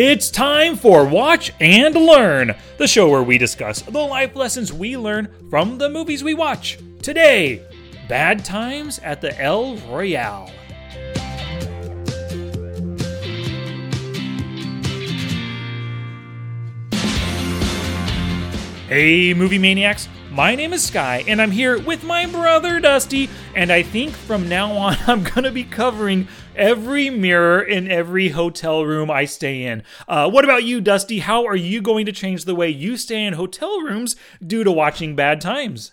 It's time for Watch and Learn, the show where we discuss the life lessons we learn from the movies we watch. Today, Bad Times at the El Royale. Hey, movie maniacs! My name is Sky, and I'm here with my brother Dusty. And I think from now on, I'm gonna be covering every mirror in every hotel room I stay in. Uh, what about you, Dusty? How are you going to change the way you stay in hotel rooms due to watching Bad Times?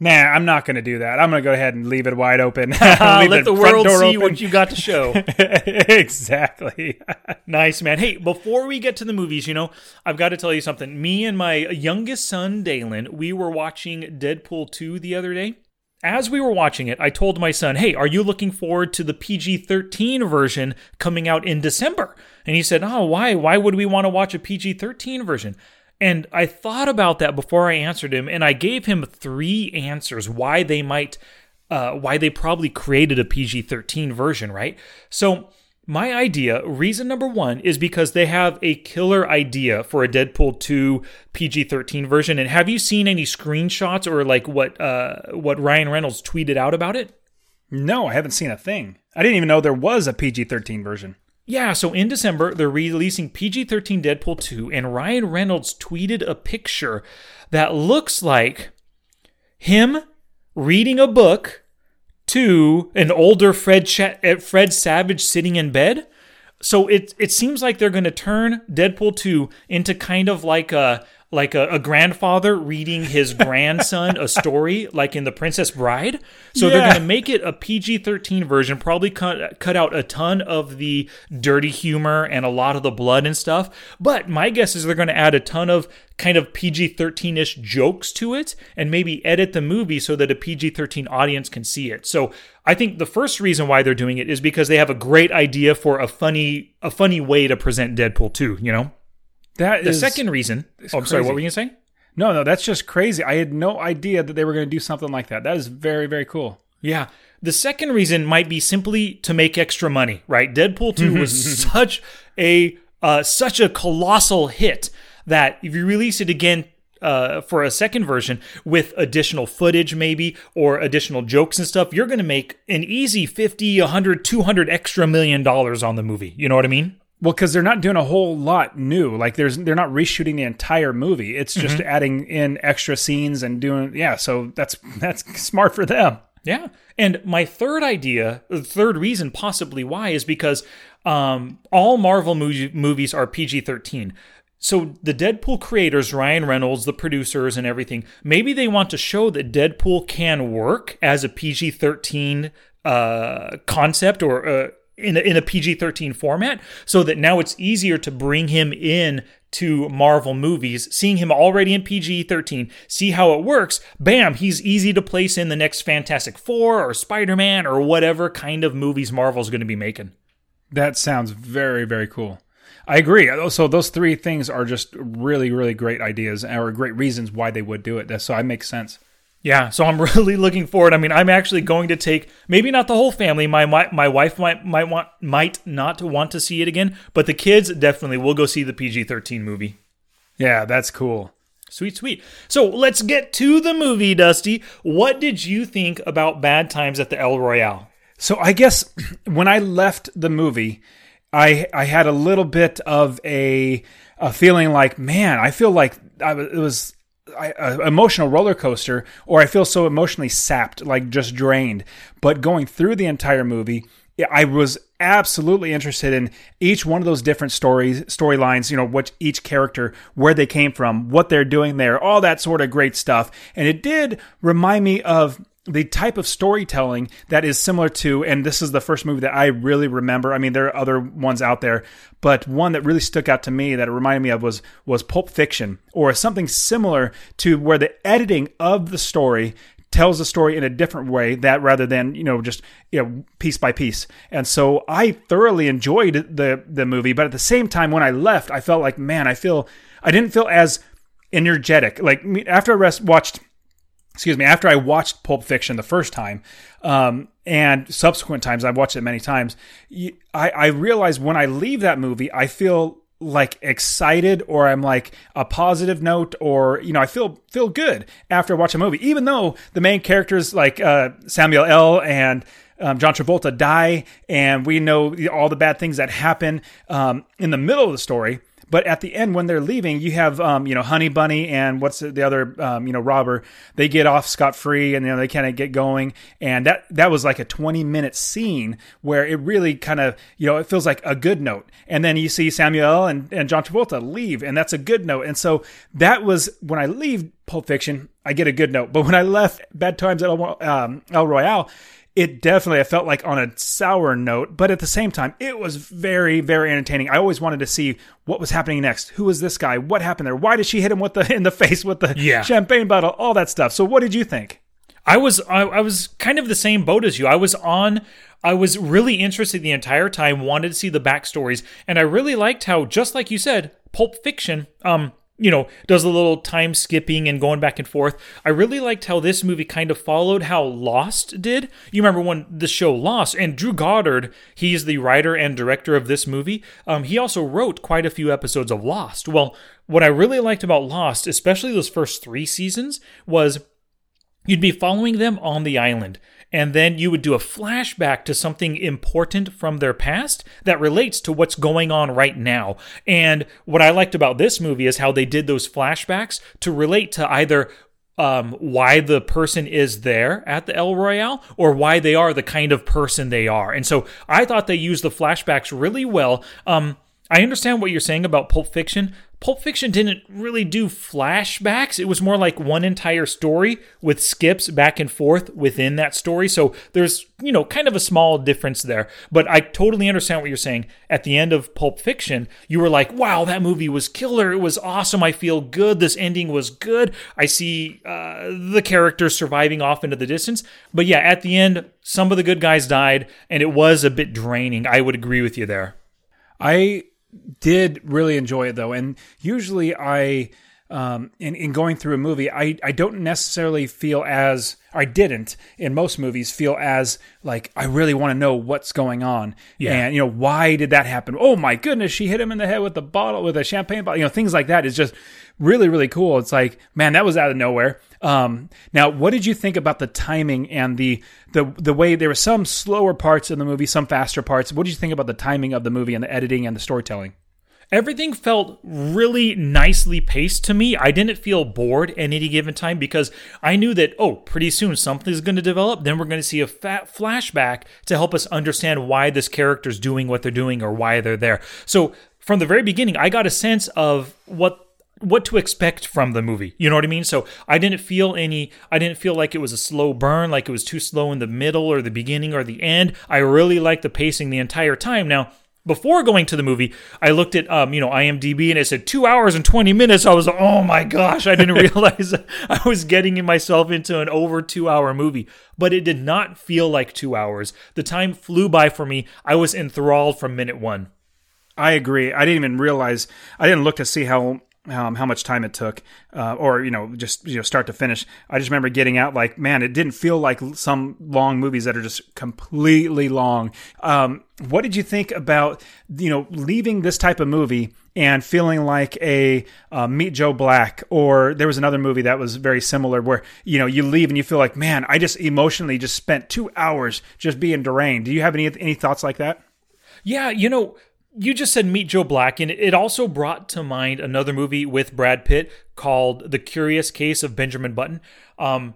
Nah, I'm not going to do that. I'm going to go ahead and leave it wide open. Let the world see open. what you got to show. exactly. Nice, man. Hey, before we get to the movies, you know, I've got to tell you something. Me and my youngest son, Dalen, we were watching Deadpool 2 the other day. As we were watching it, I told my son, Hey, are you looking forward to the PG 13 version coming out in December? And he said, Oh, why? Why would we want to watch a PG 13 version? And I thought about that before I answered him, and I gave him three answers why they might, uh, why they probably created a PG 13 version, right? So, my idea, reason number one, is because they have a killer idea for a Deadpool 2 PG 13 version. And have you seen any screenshots or like what uh, what Ryan Reynolds tweeted out about it? No, I haven't seen a thing. I didn't even know there was a PG 13 version. Yeah, so in December, they're releasing PG 13 Deadpool 2, and Ryan Reynolds tweeted a picture that looks like him reading a book to an older Fred, eh, Fred Savage sitting in bed. So it, it seems like they're going to turn Deadpool 2 into kind of like a like a, a grandfather reading his grandson a story, like in The Princess Bride. So they're going to make it a PG 13 version, probably cut, cut out a ton of the dirty humor and a lot of the blood and stuff. But my guess is they're going to add a ton of kind of PG 13 ish jokes to it and maybe edit the movie so that a PG 13 audience can see it. So I think the first reason why they're doing it is because they have a great idea for a funny a funny way to present Deadpool 2, you know? That The is- second reason. Oh, I'm sorry, what were you going to say? No, no, that's just crazy. I had no idea that they were going to do something like that. That is very, very cool. Yeah. The second reason might be simply to make extra money, right? Deadpool 2 was such a uh, such a colossal hit that if you release it again uh, for a second version with additional footage maybe or additional jokes and stuff, you're going to make an easy 50, 100, 200 extra million dollars on the movie. You know what I mean? Well, because they're not doing a whole lot new. Like there's they're not reshooting the entire movie. It's just adding in extra scenes and doing yeah. So that's that's smart for them. Yeah. And my third idea, the third reason possibly why is because um, all Marvel movie, movies are PG 13. So the Deadpool creators, Ryan Reynolds, the producers, and everything, maybe they want to show that Deadpool can work as a PG 13 uh, concept or uh, in a, in a PG 13 format so that now it's easier to bring him in to Marvel movies, seeing him already in PG 13, see how it works. Bam, he's easy to place in the next Fantastic Four or Spider Man or whatever kind of movies Marvel's going to be making. That sounds very very cool. I agree. So those three things are just really really great ideas or great reasons why they would do it. So it makes sense. Yeah, so I'm really looking forward. I mean, I'm actually going to take maybe not the whole family. My my, my wife might might want might not want to see it again, but the kids definitely will go see the PG-13 movie. Yeah, that's cool. Sweet, sweet. So let's get to the movie, Dusty. What did you think about Bad Times at the El Royale? So I guess when I left the movie, I I had a little bit of a a feeling like, man, I feel like I it was I, a emotional roller coaster, or I feel so emotionally sapped, like just drained. But going through the entire movie, I was absolutely interested in each one of those different stories, storylines. You know, what each character, where they came from, what they're doing there, all that sort of great stuff. And it did remind me of the type of storytelling that is similar to, and this is the first movie that I really remember. I mean, there are other ones out there, but one that really stuck out to me that it reminded me of was was Pulp Fiction, or something similar to where the editing of the story tells the story in a different way that rather than you know just you know piece by piece and so i thoroughly enjoyed the the movie but at the same time when i left i felt like man i feel i didn't feel as energetic like after i rest, watched excuse me, after I watched Pulp Fiction the first time, um, and subsequent times I've watched it many times, I realized when I leave that movie, I feel like excited or I'm like a positive note or you know I feel feel good after I watch a movie. Even though the main characters like uh, Samuel L. and um, John Travolta die and we know all the bad things that happen um, in the middle of the story but at the end, when they're leaving, you have um, you know Honey Bunny and what's the other um, you know robber. They get off scot free, and you know they kind of get going. And that that was like a twenty minute scene where it really kind of you know it feels like a good note. And then you see Samuel and, and John Travolta leave, and that's a good note. And so that was when I leave Pulp Fiction, I get a good note. But when I left Bad Times at El, um, El Royale, it definitely I felt like on a sour note, but at the same time, it was very, very entertaining. I always wanted to see what was happening next. Who was this guy? What happened there? Why did she hit him with the in the face with the Yeah. champagne bottle? All that stuff. So, what did you think? I was I, I was kind of the same boat as you. I was on I was really interested the entire time, wanted to see the backstories, and I really liked how, just like you said, Pulp Fiction, um, you know, does a little time skipping and going back and forth. I really liked how this movie kind of followed how Lost did. You remember when the show Lost, and Drew Goddard, he's the writer and director of this movie. Um, he also wrote quite a few episodes of Lost. Well, what I really liked about Lost, especially those first three seasons, was you'd be following them on the island and then you would do a flashback to something important from their past that relates to what's going on right now. And what I liked about this movie is how they did those flashbacks to relate to either um, why the person is there at the El Royale or why they are the kind of person they are. And so I thought they used the flashbacks really well. Um, I understand what you're saying about Pulp Fiction. Pulp Fiction didn't really do flashbacks. It was more like one entire story with skips back and forth within that story. So there's, you know, kind of a small difference there. But I totally understand what you're saying. At the end of Pulp Fiction, you were like, wow, that movie was killer. It was awesome. I feel good. This ending was good. I see uh, the characters surviving off into the distance. But yeah, at the end, some of the good guys died, and it was a bit draining. I would agree with you there. I did really enjoy it though, and usually I, um, in in going through a movie, I I don't necessarily feel as I didn't in most movies feel as like I really want to know what's going on, Yeah. and you know why did that happen? Oh my goodness, she hit him in the head with a bottle with a champagne bottle, you know things like that is just really really cool. It's like man, that was out of nowhere. Um, now, what did you think about the timing and the the the way there were some slower parts in the movie, some faster parts? What did you think about the timing of the movie and the editing and the storytelling? Everything felt really nicely paced to me. I didn't feel bored at any given time because I knew that, oh, pretty soon something's going to develop. Then we're going to see a fat flashback to help us understand why this character's doing what they're doing or why they're there. So from the very beginning, I got a sense of what what to expect from the movie. You know what I mean? So I didn't feel any I didn't feel like it was a slow burn, like it was too slow in the middle or the beginning or the end. I really liked the pacing the entire time. Now, before going to the movie, I looked at um, you know, IMDb and it said two hours and twenty minutes. I was like, oh my gosh, I didn't realize I was getting myself into an over two hour movie. But it did not feel like two hours. The time flew by for me. I was enthralled from minute one. I agree. I didn't even realize. I didn't look to see how um, how much time it took, uh, or you know, just you know, start to finish. I just remember getting out like, man, it didn't feel like some long movies that are just completely long. Um, what did you think about you know leaving this type of movie and feeling like a uh, Meet Joe Black, or there was another movie that was very similar where you know you leave and you feel like, man, I just emotionally just spent two hours just being deranged. Do you have any any thoughts like that? Yeah, you know, you just said Meet Joe Black, and it also brought to mind another movie with Brad Pitt called The Curious Case of Benjamin Button. Um,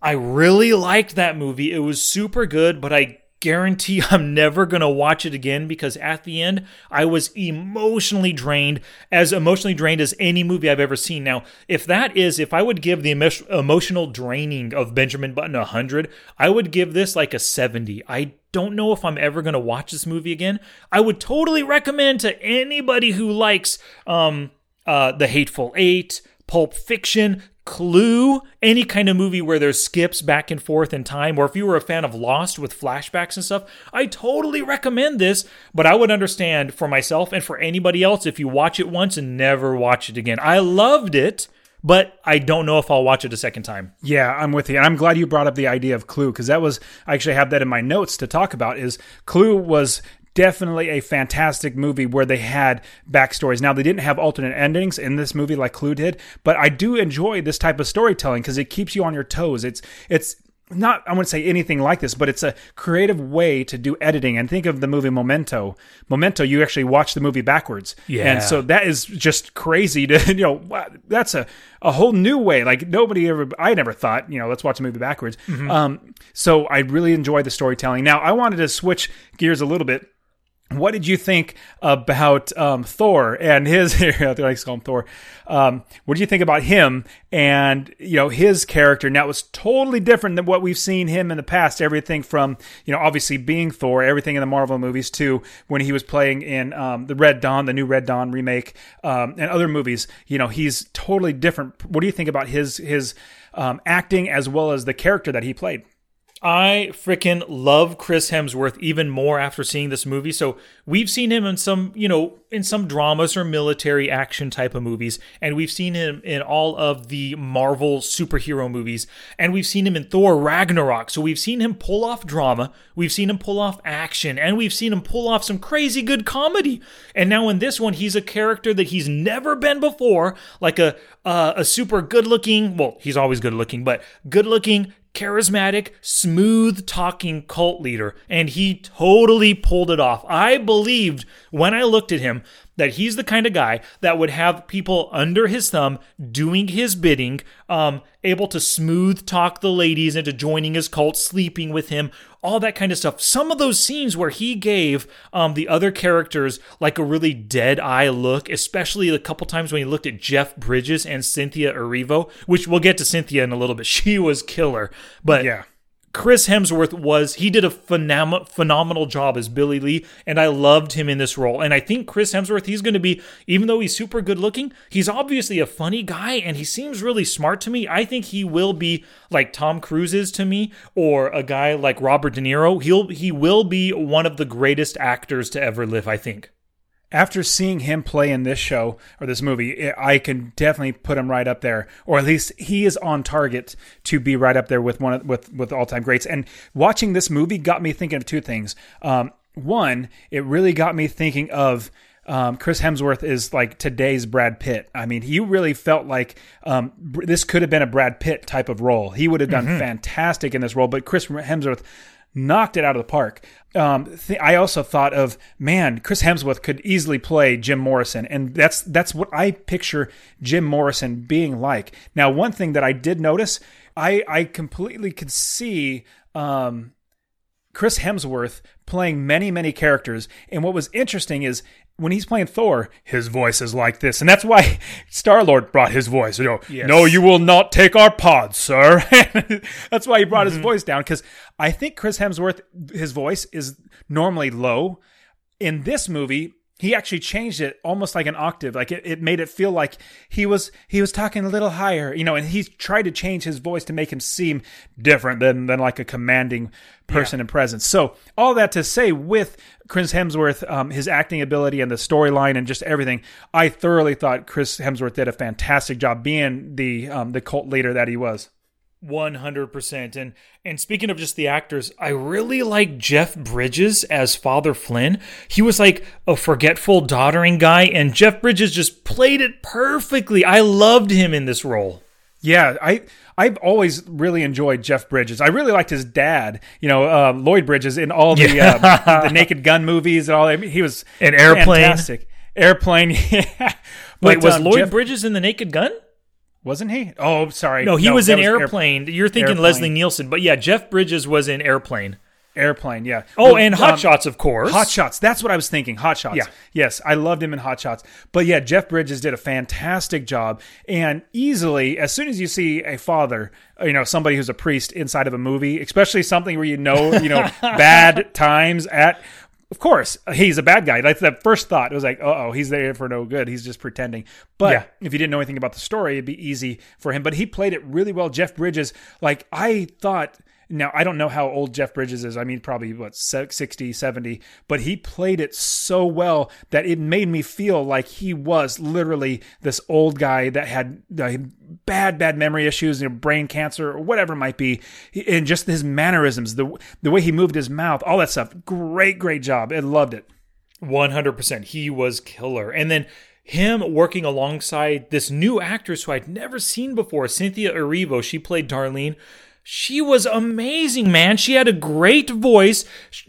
I really liked that movie. It was super good, but I guarantee I'm never going to watch it again because at the end, I was emotionally drained, as emotionally drained as any movie I've ever seen. Now, if that is, if I would give the emotional draining of Benjamin Button a 100, I would give this like a 70. I don't know if I'm ever going to watch this movie again. I would totally recommend to anybody who likes um, uh, The Hateful Eight, Pulp Fiction, Clue, any kind of movie where there's skips back and forth in time, or if you were a fan of Lost with flashbacks and stuff, I totally recommend this. But I would understand for myself and for anybody else if you watch it once and never watch it again. I loved it, but I don't know if I'll watch it a second time. Yeah, I'm with you. And I'm glad you brought up the idea of Clue because that was I actually have that in my notes to talk about is Clue was definitely a fantastic movie where they had backstories. Now they didn't have alternate endings in this movie like Clue did, but I do enjoy this type of storytelling because it keeps you on your toes. It's it's not I wouldn't say anything like this, but it's a creative way to do editing. And think of the movie Memento. Memento, you actually watch the movie backwards. Yeah. And so that is just crazy to you know wow, that's a a whole new way. Like nobody ever I never thought, you know, let's watch a movie backwards. Um so I really enjoy the storytelling. Now I wanted to switch gears a little bit what did you think about um, Thor and his? I like to call him Thor. Um, what did you think about him and you know his character? Now it was totally different than what we've seen him in the past. Everything from you know obviously being Thor, everything in the Marvel movies to when he was playing in um, the Red Dawn, the new Red Dawn remake, um, and other movies. You know he's totally different. What do you think about his his um, acting as well as the character that he played? I freaking love Chris Hemsworth even more after seeing this movie. So we've seen him in some, you know, in some dramas or military action type of movies, and we've seen him in all of the Marvel superhero movies, and we've seen him in Thor Ragnarok. So we've seen him pull off drama, we've seen him pull off action, and we've seen him pull off some crazy good comedy. And now in this one, he's a character that he's never been before, like a uh, a super good looking. Well, he's always good looking, but good looking charismatic, smooth talking cult leader, and he totally pulled it off. I believed when I looked at him that he's the kind of guy that would have people under his thumb doing his bidding, um, able to smooth talk the ladies into joining his cult, sleeping with him, all that kind of stuff. Some of those scenes where he gave um, the other characters like a really dead eye look, especially a couple times when he looked at Jeff Bridges and Cynthia Erivo, which we'll get to Cynthia in a little bit. She was killer, but Yeah. Chris Hemsworth was he did a phenom- phenomenal job as Billy Lee and I loved him in this role. And I think Chris Hemsworth he's going to be even though he's super good looking, he's obviously a funny guy and he seems really smart to me. I think he will be like Tom Cruise is to me or a guy like Robert De Niro. He'll he will be one of the greatest actors to ever live, I think. After seeing him play in this show or this movie, I can definitely put him right up there, or at least he is on target to be right up there with one of, with with all time greats. And watching this movie got me thinking of two things. Um, one, it really got me thinking of. Um, Chris Hemsworth is like today's Brad Pitt. I mean, he really felt like um, this could have been a Brad Pitt type of role. He would have done fantastic in this role, but Chris Hemsworth knocked it out of the park. Um, th- I also thought of man, Chris Hemsworth could easily play Jim Morrison, and that's that's what I picture Jim Morrison being like. Now, one thing that I did notice, I I completely could see. Um, Chris Hemsworth playing many, many characters. And what was interesting is when he's playing Thor, his voice is like this. And that's why Star Lord brought his voice. You know, Yes. no, you will not take our pod, sir. that's why he brought his mm-hmm. voice down. Because I think Chris Hemsworth, his voice is normally low. In this movie, he actually changed it almost like an octave. Like it, it made it feel like he was he was talking a little higher you know and he tried to change his voice to make him seem different than than like a commanding person in presence. So all that to say with chris hemsworth um, his acting ability and the storyline and just everything i thoroughly thought chris hemsworth did a fantastic job being the um, the cult leader that he was One hundred percent. And and speaking of just the actors, I really like Jeff Bridges as Father Flynn. He was like a forgetful, doddering guy, and Jeff Bridges just played it perfectly. I loved him in this role. Yeah, I I've always really enjoyed Jeff Bridges. I really liked his dad, you know, uh, Lloyd Bridges in all the uh, the Naked Gun movies and all. I mean, he was An Airplane. fantastic. Airplane, yeah. Wait, But, was um, Lloyd Jeff- Bridges in The Naked Gun? Wasn't he? Oh, sorry. No, he was in Airplane. You're thinking Airplane. Leslie Nielsen, but yeah, Jeff Bridges was in Airplane. Airplane, yeah. Oh, and Hot um, Shots, of course. Hot Shots. That's what I was thinking. Hot Shots. Yeah. Yes, I loved him in Hot Shots. But yeah, Jeff Bridges did a fantastic job. And easily, as soon as you see a father, you know, somebody who's a priest inside of a movie, especially something where you know, you know, bad times at. Of course, he's a bad guy. That's that first thought. It was like, uh oh, he's there for no good. He's just pretending. But Yeah. if you didn't know anything about the story, it'd be easy for him. But he played it really well. Jeff Bridges, like I thought now I don't know how old Jeff Bridges is. I mean, probably what 60, 70, but he played it so well that it made me feel like he was literally this old guy that had uh, bad, bad memory issues, you know, brain cancer or whatever it might be, and just his mannerisms, the the way he moved his mouth, all that stuff. Great, great job. I loved it. One hundred percent. He was killer, and then him working alongside this new actress who I'd never seen before, Cynthia Erivo. She played Darlene. She was amazing, man. She had a great voice,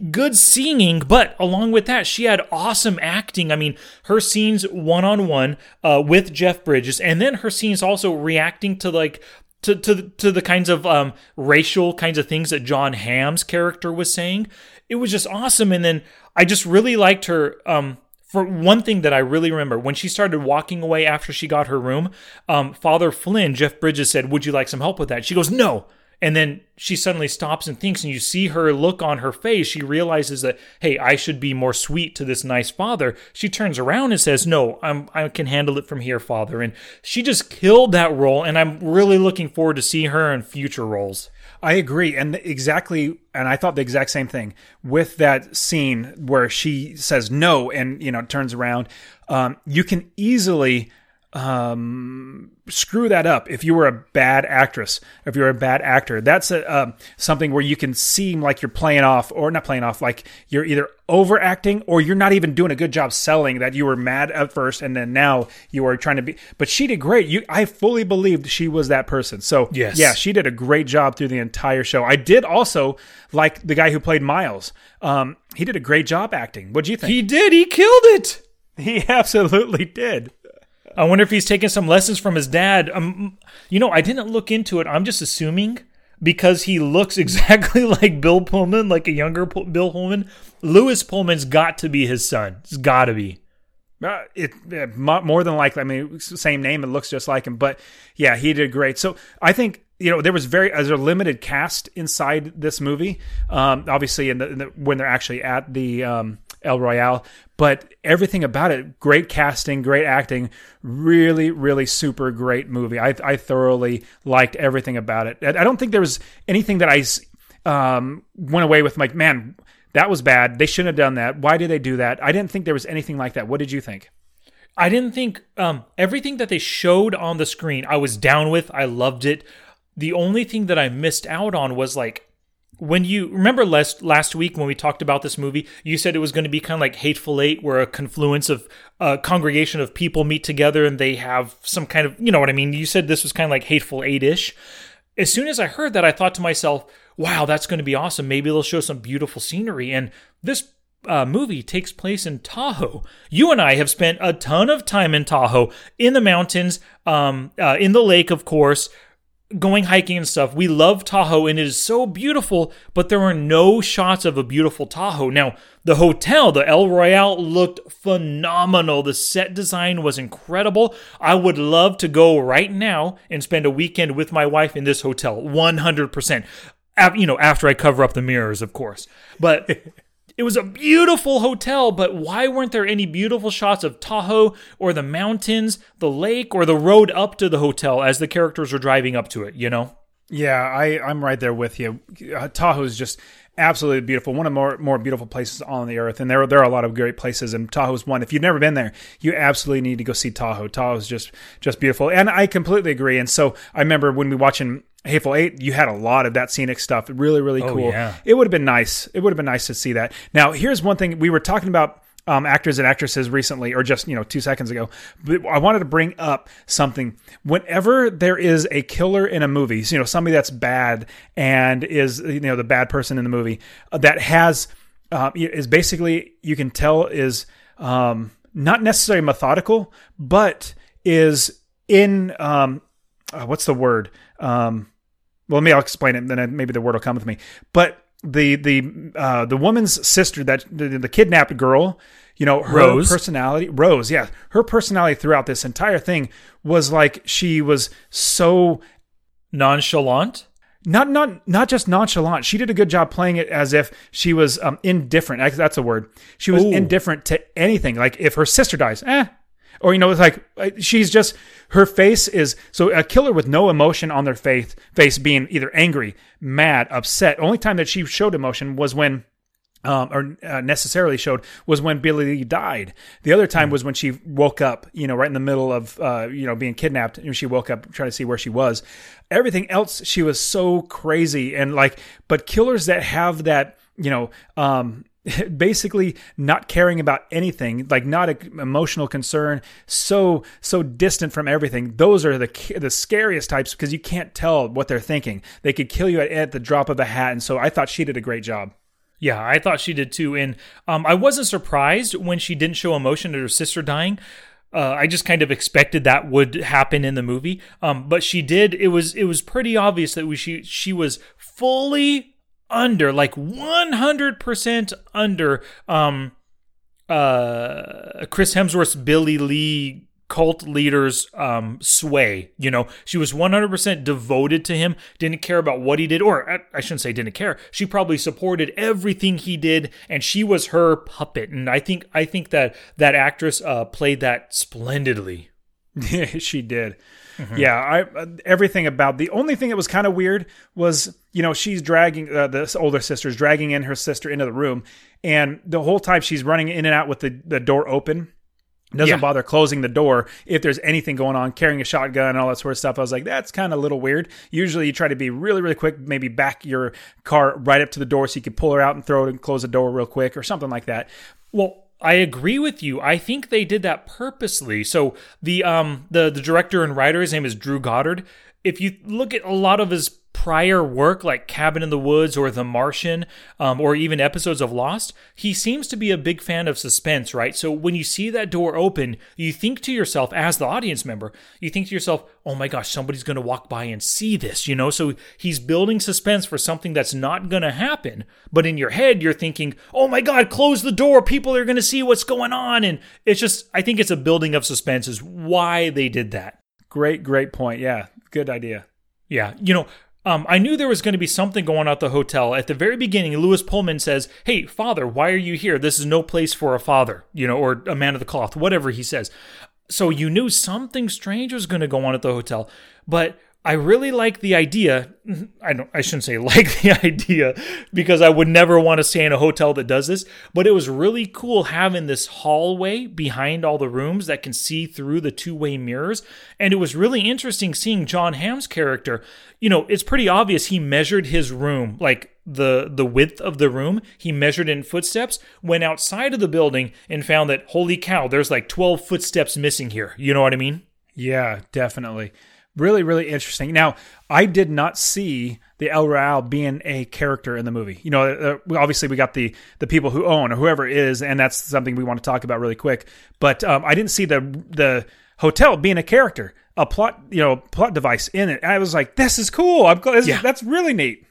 good singing, but along with that, she had awesome acting. I mean, her scenes one on one with Jeff Bridges, and then her scenes also reacting to like to to to the kinds of um, racial kinds of things that Jon Hamm's character was saying. It was just awesome, and then I just really liked her. Um, for one thing that I really remember, when she started walking away after she got her room, um, Father Flynn, Jeff Bridges said, "Would you like some help with that?" She goes, "No." And then she suddenly stops and thinks, and you see her look on her face. She realizes that, hey, I should be more sweet to this nice father. She turns around and says, no, I'm, I can handle it from here, father. And she just killed that role. And I'm really looking forward to see her in future roles. I agree. And exactly, and I thought the exact same thing with that scene where she says no and, you know, turns around. Um, you can easily um, screw that up if you were a bad actress, if you're a bad actor. That's a, um, something where you can seem like you're playing off, or not playing off, like you're either overacting or you're not even doing a good job selling that you were mad at first and then now you are trying to be. But she did great. You, I fully believed she was that person. So yes. yeah, she did a great job through the entire show. I did also like the guy who played Miles. Um, he did a great job acting. What do you think? He did. He killed it. He absolutely did. I wonder if he's taking some lessons from his dad. Um, you know, I didn't look into it. I'm just assuming because he looks exactly like Bill Pullman, like a younger Bill Pullman. Lewis Pullman's got to be his son. It's got to be. Uh, it, it, more than likely. I mean, same name. It looks just like him. But yeah, he did great. So I think you know there was very as a limited cast inside this movie. Um, obviously, in the, in the, when they're actually at the um, El Royale, but everything about it, great casting, great acting, really, really super great movie. I, I thoroughly liked everything about it. I don't think there was anything that I um, went away with like, man, that was bad. They shouldn't have done that. Why did they do that? I didn't think there was anything like that. What did you think? I didn't think um, everything that they showed on the screen, I was down with. I loved it. The only thing that I missed out on was like when you remember last last week when we talked about this movie, you said it was going to be kind of like Hateful Eight, where a confluence of a congregation of people meet together and they have some kind of, you know what I mean. You said this was kind of like Hateful Eight ish. As soon as I heard that, I thought to myself, "Wow, that's going to be awesome. Maybe they'll show some beautiful scenery." And this uh, movie takes place in Tahoe. You and I have spent a ton of time in Tahoe, in the mountains, um, uh, in the lake, of course going hiking and stuff. We love Tahoe and it is so beautiful, but there were no shots of a beautiful Tahoe. Now, the hotel, the El Royale, looked phenomenal. The set design was incredible. I would love to go right now and spend a weekend with my wife in this hotel, 100%. You know, after I cover up the mirrors, of course. But It was a beautiful hotel, but why weren't there any beautiful shots of Tahoe or the mountains, the lake, or the road up to the hotel as the characters were driving up to it, you know? Yeah, I, I'm right there with you. Uh, Tahoe is just absolutely beautiful. One of the more more beautiful places on the earth, and there there are a lot of great places, and Tahoe's one. If you've never been there, you absolutely need to go see Tahoe. Tahoe is just just beautiful, and I completely agree. And so I remember when we watching Hateful Eight, you had a lot of that scenic stuff. Really, really oh, cool. Yeah. It would have been nice. It would have been nice to see that. Now, here's one thing we were talking about um, actors and actresses recently, or just you know two seconds ago. But I wanted to bring up something. Whenever there is a killer in a movie, you know somebody that's bad and is you know the bad person in the movie uh, that has uh, is basically you can tell is um, not necessarily methodical, but is in um, uh, what's the word? Um, well, maybe I'll explain it, and then maybe the word will come with me. But the the uh, the woman's sister, that the, the kidnapped girl, you know, her Rose. personality, Rose, yeah, her personality throughout this entire thing was like she was so nonchalant. Not not not just nonchalant. She did a good job playing it as if she was um, indifferent. That's a word. She was Ooh. indifferent to anything. Like if her sister dies, eh. Or you know, it's like uh, she's just her face is so a killer with no emotion on their face, face being either angry, mad, upset. Only time that she showed emotion was when um, or uh, necessarily showed was when Billy Lee died. The other time was when she woke up, you know, right in the middle of, uh, you know, being kidnapped, and she woke up trying to see where she was. Everything else, she was so crazy and like, but killers that have that, you know, um, basically not caring about anything like not an emotional concern so so distant from everything those are the the scariest types because you can't tell what they're thinking they could kill you at, at the drop of a hat and so i thought she did a great job yeah, I thought she did too. And um, I wasn't surprised when she didn't show emotion at her sister dying. Uh, I just kind of expected that would happen in the movie, um, but she did. It was it was pretty obvious that we, she she was fully under, like one hundred percent under um, uh, Chris Hemsworth's Billy Lee cult leader's um, sway. You know, she was 100% devoted to him, didn't care about what he did, or uh, I shouldn't say didn't care. She probably supported everything he did, and she was her puppet. And I think I think that that actress uh, played that splendidly. Yeah, she did. Mm-hmm. Yeah, I everything about the only thing that was kind of weird was you know she's dragging uh, the older sister's dragging in her sister into the room, and the whole time she's running in and out with the the door open doesn't yeah. bother closing the door if there's anything going on, carrying a shotgun and all that sort of stuff. I was like, that's kind of a little weird. Usually you try to be really, really quick, maybe back your car right up to the door so you can pull her out and throw it and close the door real quick or something like that. Well, I agree with you. I think they did that purposely. So the um the the director and writer, his name is Drew Goddard. If you look at a lot of his prior work like Cabin in the Woods or The Martian, um, or even episodes of Lost, he seems to be a big fan of suspense, right? So when you see that door open, you think to yourself, as the audience member, you think to yourself, oh my gosh, somebody's going to walk by and see this, you know? So he's building suspense for something that's not going to happen. But in your head, you're thinking, oh my God, close the door. People are going to see what's going on. And it's just, I think it's a building of suspense, is why they did that. Great, great point. Yeah, good idea. Yeah. You know, um, I knew there was going to be something going on at the hotel. At the very beginning, Lewis Pullman says, Hey, father, why are you here? This is no place for a father, you know, or a man of the cloth, whatever he says. So you knew something strange was going to go on at the hotel. But I really like the idea. I don't I shouldn't say like the idea because I would never want to stay in a hotel that does this, but it was really cool having this hallway behind all the rooms that can see through the two-way mirrors, and it was really interesting seeing Jon Hamm's character. You know, it's pretty obvious he measured his room, like the the width of the room, he measured in footsteps, went outside of the building and found that holy cow, there's like 12 footsteps missing here. You know what I mean? Yeah, definitely really really interesting. Now i did not see the el royale being a character in the movie. You know uh, obviously we got the the people who own or whoever it is and that's something we want to talk about really quick. But um, i didn't see the the hotel being a character a plot you know plot device in it. I was like this is cool. I'm glad yeah. that's really neat.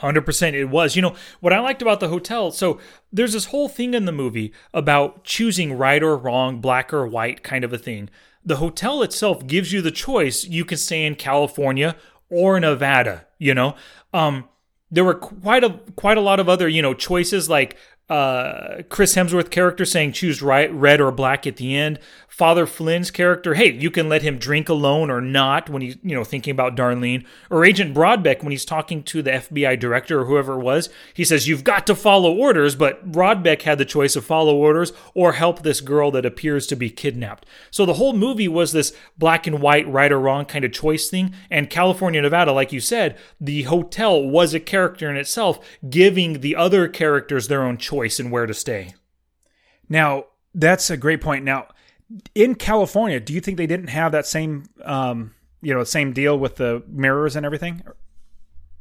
100% it was. You know, what I liked about the hotel, so there's this whole thing in the movie about choosing right or wrong, black or white kind of a thing the hotel itself gives you the choice. You can stay in California or Nevada, you know? Um, there were quite a quite a lot of other, you know, choices like uh, Chris Hemsworth character saying choose right, red or black at the end. Father Flynn's character, hey, you can let him drink alone or not when he's, you know, thinking about Darlene. Or Agent Broadbeck when he's talking to the FBI director or whoever it was, he says, you've got to follow orders, but Broadbeck had the choice of follow orders or help this girl that appears to be kidnapped. So the whole movie was this black and white, right or wrong kind of choice thing. And California, Nevada, like you said, the hotel was a character in itself, giving the other characters their own choice and where to stay. Now, that's a great point. Now, in California, do you think they didn't have that same, um, you know, same deal with the mirrors and everything?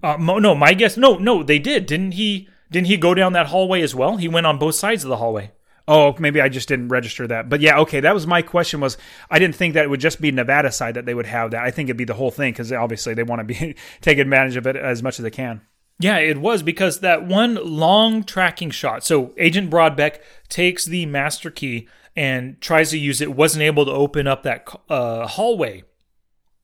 Uh, no, my guess, no, no, they did. Didn't he? Didn't he go down that hallway as well? He went on both sides of the hallway. Oh, maybe I just didn't register that. But yeah, okay, that was my question. Was I didn't think that it would just be Nevada side that they would have that. I think it'd be the whole thing because obviously they want to be take advantage of it as much as they can. Yeah, it was because that one long tracking shot. So Agent Broadbeck takes the master key and tries to use it, wasn't able to open up that uh, hallway.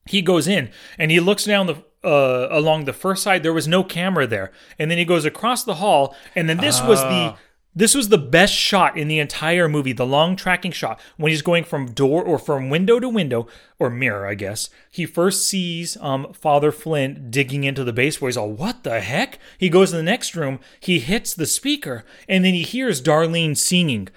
He goes in and he looks down the uh, along the first side. There was no camera there, and then he goes across the hall, and then this uh. was the ah. This was the best shot in the entire movie, the long tracking shot when he's going from door or from window to window or mirror, I guess. He first sees um, Father Flynn digging into the bass boy. He's all, "What the heck?" He goes to the next room. He hits the speaker, and then he hears Darlene singing.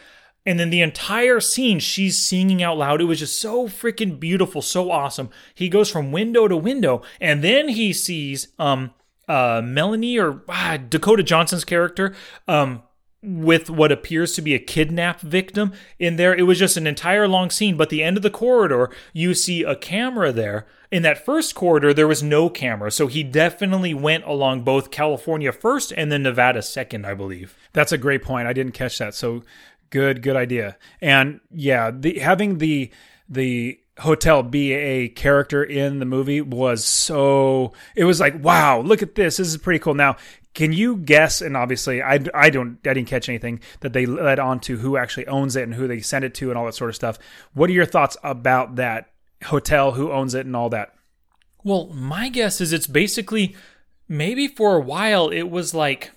And then the entire scene, she's singing out loud. It was just so freaking beautiful, so awesome. He goes from window to window, and then he sees um uh Melanie or ah, Dakota Johnson's character um with what appears to be a kidnap victim in there. It was just an entire long scene, but the end of the corridor, you see a camera there. In that first corridor, there was no camera, so he definitely went along both California first and then Nevada second, I believe. That's a great point. I didn't catch that. So good, good idea. And yeah, the having the the hotel be a character in the movie was so it was like wow look at this this is pretty cool now can you guess and obviously I, I don't i didn't catch anything that they led on to who actually owns it and who they send it to and all that sort of stuff what are your thoughts about that hotel who owns it and all that Well, my guess is it's basically maybe for a while it was like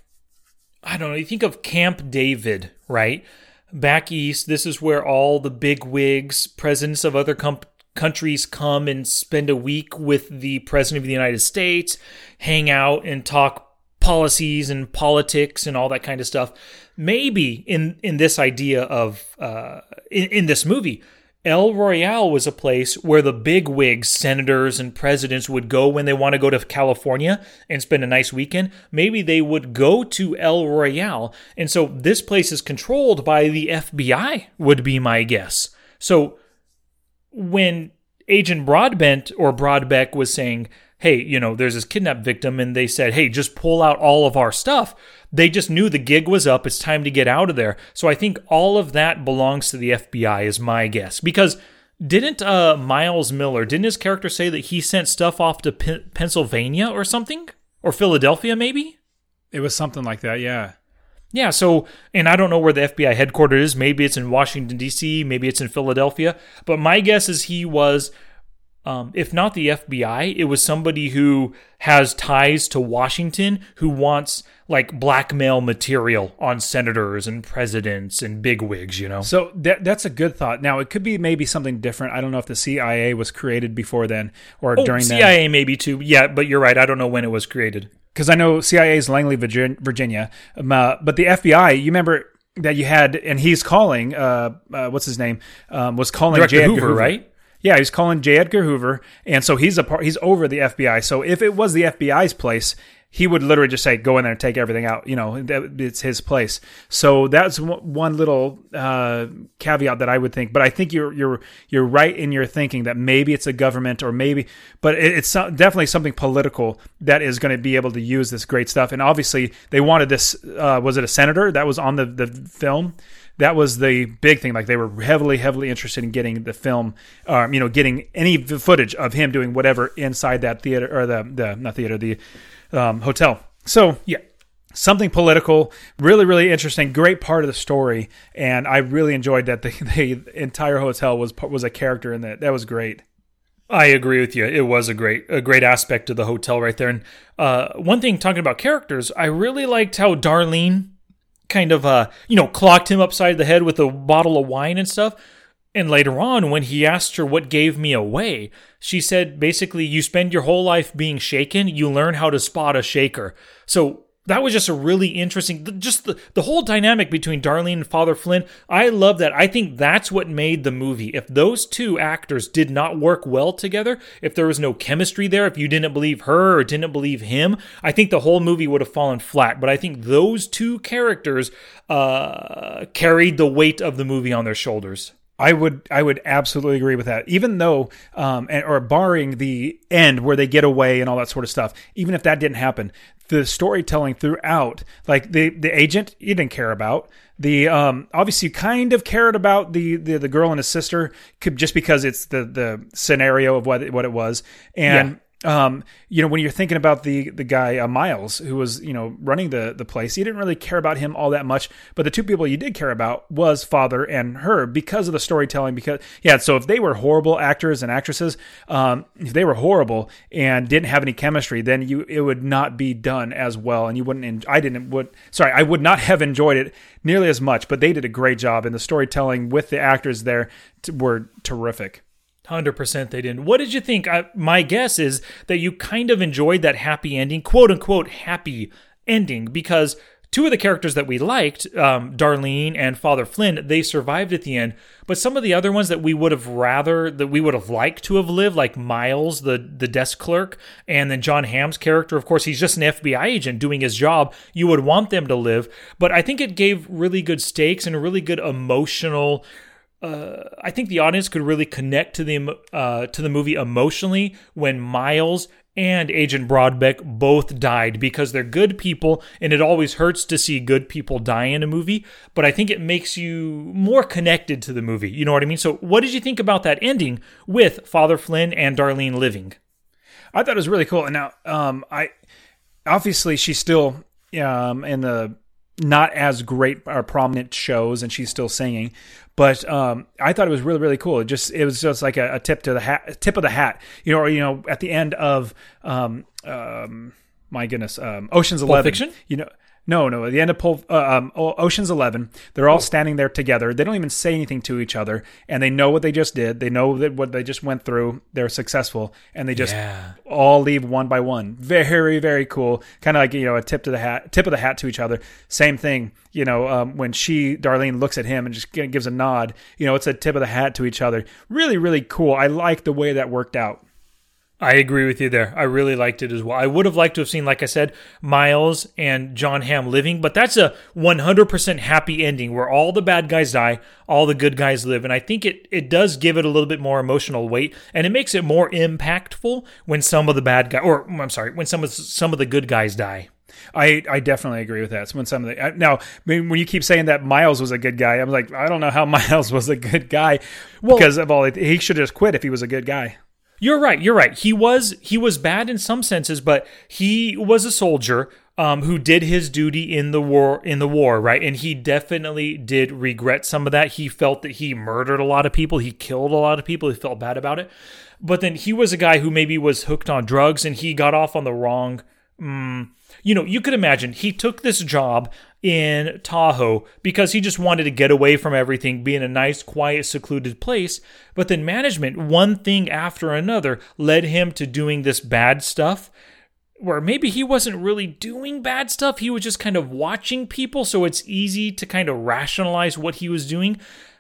I don't know, you think of Camp David, right? Back east, this is where all the big wigs, presidents of other com- countries come and spend a week with the president of the United States, hang out and talk policies and politics and all that kind of stuff. Maybe in in this idea of uh, in, in this movie, El Royale was a place where the big wigs, senators and presidents would go when they want to go to California and spend a nice weekend. Maybe they would go to El Royale. And so this place is controlled by the FBI, would be my guess. So when Agent Broadbent or Broadbeck was saying, hey, you know, there's this kidnap victim, and they said, hey, just pull out all of our stuff. They just knew the gig was up. It's time to get out of there. So I think all of that belongs to the FBI, is my guess. Because didn't uh, Miles Miller, didn't his character say that he sent stuff off to P- Pennsylvania or something? Or Philadelphia, maybe? it was something like that yeah Yeah, so, and I don't know where the FBI headquarters is. Maybe it's in Washington, D.C., maybe it's in Philadelphia. But my guess is he was, um, if not the FBI, it was somebody who has ties to Washington who wants like blackmail material on senators and presidents and bigwigs, you know? So that that's a good thought. Now it could be maybe something different. I don't know if the CIA was created before then or Oh, during that. CIA maybe too. Yeah, but you're right. I don't know when it was created. because I know CIA is Langley, Virginia, um, uh, but the FBI. You remember that you had, and he's calling. Uh, uh, what's his name? Um, was calling Director J. Edgar Hoover, right? Yeah, he's calling J. Edgar Hoover, and so he's a part. He's over the FBI. So if it was the FBI's place, he would literally just say, "Go in there and take everything out." You know, it's his place. So that's one little uh, caveat that I would think. But I think you're you're you're right in your thinking that maybe it's a government or maybe, but it's definitely something political that is going to be able to use this great stuff. And obviously, they wanted this. Uh, was it a senator that was on the the film? That was the big thing. Like they were heavily, heavily interested in getting the film, um, you know, getting any footage of him doing whatever inside that theater or the the not theater the um, hotel. So Yeah. something political, really, really interesting, great part of the story, and I really enjoyed that the, the entire hotel was was a character in that. That was great. I agree with you. It was a great a great aspect of the hotel right there. And uh, one thing talking about characters, I really liked how Darlene kind of uh you know clocked him upside the head with a bottle of wine and stuff. And later on, when he asked her what gave me away, she said basically, you spend your whole life being shaken, you learn how to spot a shaker. So that was just a really interesting just the, the whole dynamic between darlene and father flynn i love that. I think that's what made the movie. If those two actors did not work well together if there was no chemistry there if you didn't believe her or didn't believe him i think the whole movie would have fallen flat. But i think those two characters uh, carried the weight of the movie on their shoulders I would I would absolutely agree with that. Even though, um, and, or barring the end where they get away and all that sort of stuff, even if that didn't happen, the storytelling throughout, like the the agent, you didn't care about. The um, obviously you kind of cared about the, the the girl and his sister, could, just because it's the the scenario of what it, what it was, and. Um, you know, when you're thinking about the the guy uh, Miles, who was you know running the the place, you didn't really care about him all that much. But the two people you did care about was father and her because of the storytelling. Because yeah, so if they were horrible actors and actresses, um, if they were horrible and didn't have any chemistry, then you it would not be done as well, and you wouldn't. En- I didn't would sorry, I would not have enjoyed it nearly as much. But they did a great job, and the storytelling with the actors there t- were terrific. Hundred percent, they didn't. What did you think? I, my guess is that you kind of enjoyed that happy ending, quote unquote happy ending, because two of the characters that we liked, um, Darlene and Father Flynn, they survived at the end. But some of the other ones that we would have rather that we would have liked to have lived, like Miles, the the desk clerk, and then Jon Hamm's character. Of course, he's just an FBI agent doing his job. You would want them to live, but I think it gave really good stakes and a really good emotional uh, I think the audience could really connect to the uh, to the movie emotionally when Miles and Agent Broadbeck both died because they're good people, and it always hurts to see good people die in a movie. But I think it makes you more connected to the movie. You know what I mean? So, what did you think about that ending with Father Flynn and Darlene living? I thought it was really cool. And now, um, I obviously she's still um, in the not as great or prominent shows, and she's still singing. But um, I thought it was really really cool. It just it was just like a, a tip to the hat, tip of the hat. You know, or, you know, at the end of um, um, my goodness, um, Ocean's Eleven. Fiction? You know, no, no. At the end of Pul- uh, um, Ocean's Eleven, they're all Oh. standing there together. They don't even say anything to each other, and they know what they just did. They know that what they just went through. They're successful, and they just Yeah. all leave one by one. Very, very cool. Kind of like you know a tip to the hat, tip of the hat to each other. Same thing. You know, um, when she Darlene looks at him and just gives a nod. You know, it's a tip of the hat to each other. Really, really cool. I like the way that worked out. I agree with you there. I really liked it as well. I would have liked to have seen, like I said, Miles and Jon Hamm living, but that's a 100% happy ending where all the bad guys die, all the good guys live. And I think it, it does give it a little bit more emotional weight and it makes it more impactful when some of the bad guys, or I'm sorry, when some of, some of the good guys die. I, I definitely agree with that. It's when some of the I- now when you keep saying that Miles was a good guy, I'm like I don't know how Miles was a good guy because of all he should have just quit if he was a good guy. You're right. You're right. He was he was bad in some senses, but he was a soldier um, who did his duty in the war in the war, right? And he definitely did regret some of that. He felt that he murdered a lot of people. He killed a lot of people. He felt bad about it. But then he was a guy who maybe was hooked on drugs and he got off on the wrong. Mm, you know, you could imagine he took this job in Tahoe because he just wanted to get away from everything, be in a nice, quiet, secluded place. But then management, one thing after another, led him to doing this bad stuff where maybe he wasn't really doing bad stuff. He was just kind of watching people. So it's easy to kind of rationalize what he was doing.